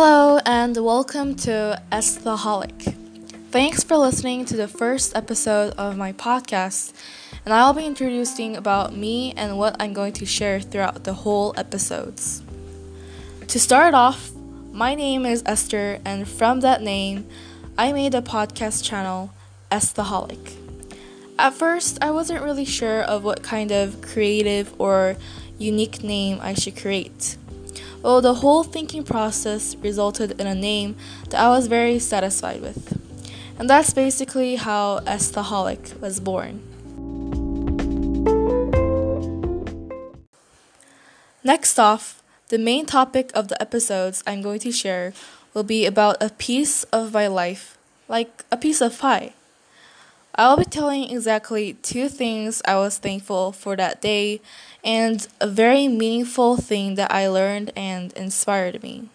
Hello, and welcome to Esthaholic. Thanks for listening to the first episode of my podcast, and I'll be introducing about me and what I'm going to share throughout the whole episodes. To start off, my name is Esther, and from that name, I made a podcast channel, Esthaholic. At first, I wasn't really sure of what kind of creative or unique name I should create. Well, the whole thinking process resulted in a name that I was very satisfied with. And that's basically how Esthaholic was born. Next off, the main topic of the episodes I'm going to share will be about a piece of my life, like a piece of pie. I'll be telling exactly two things I was thankful for that day and a very meaningful thing that I learned and inspired me.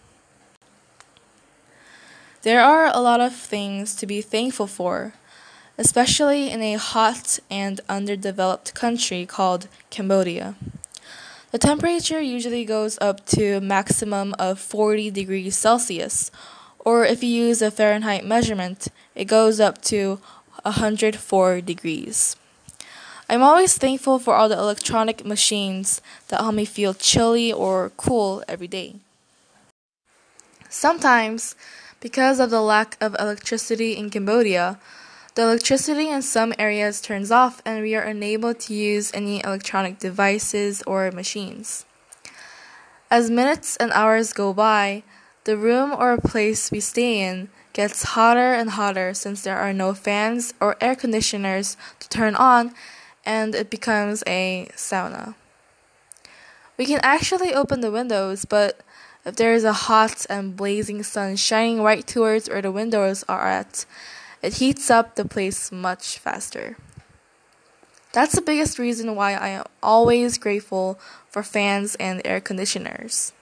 There are a lot of things to be thankful for, especially in a hot and underdeveloped country called Cambodia. The temperature usually goes up to a maximum of 40 degrees Celsius, or if you use a Fahrenheit measurement, it goes up to 104 degrees. I'm always thankful for all the electronic machines that help me feel chilly or cool every day. Sometimes, because of the lack of electricity in Cambodia, the electricity in some areas turns off and we are unable to use any electronic devices or machines. As minutes and hours go by, the room or place we stay in gets hotter and hotter since there are no fans or air conditioners to turn on and it becomes a sauna. We can actually open the windows, but if there is a hot and blazing sun shining right towards where the windows are at, it heats up the place much faster. That's the biggest reason why I am always grateful for fans and air conditioners.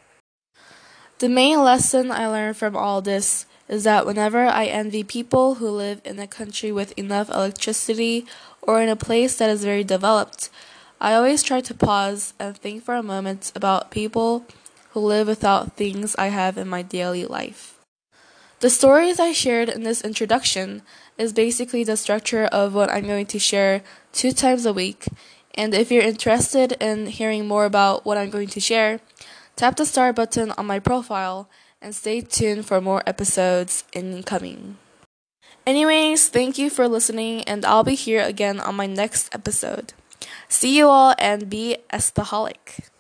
The main lesson I learned from all this is that whenever I envy people who live in a country with enough electricity or in a place that is very developed, I always try to pause and think for a moment about people who live without things I have in my daily life. The stories I shared in this introduction is basically the structure of what I'm going to share two times a week. And if you're interested in hearing more about what I'm going to share, tap the star button on my profile and stay tuned for more episodes incoming. Anyways, thank you for listening, and I'll be here again on my next episode. See you all and be esthaholic.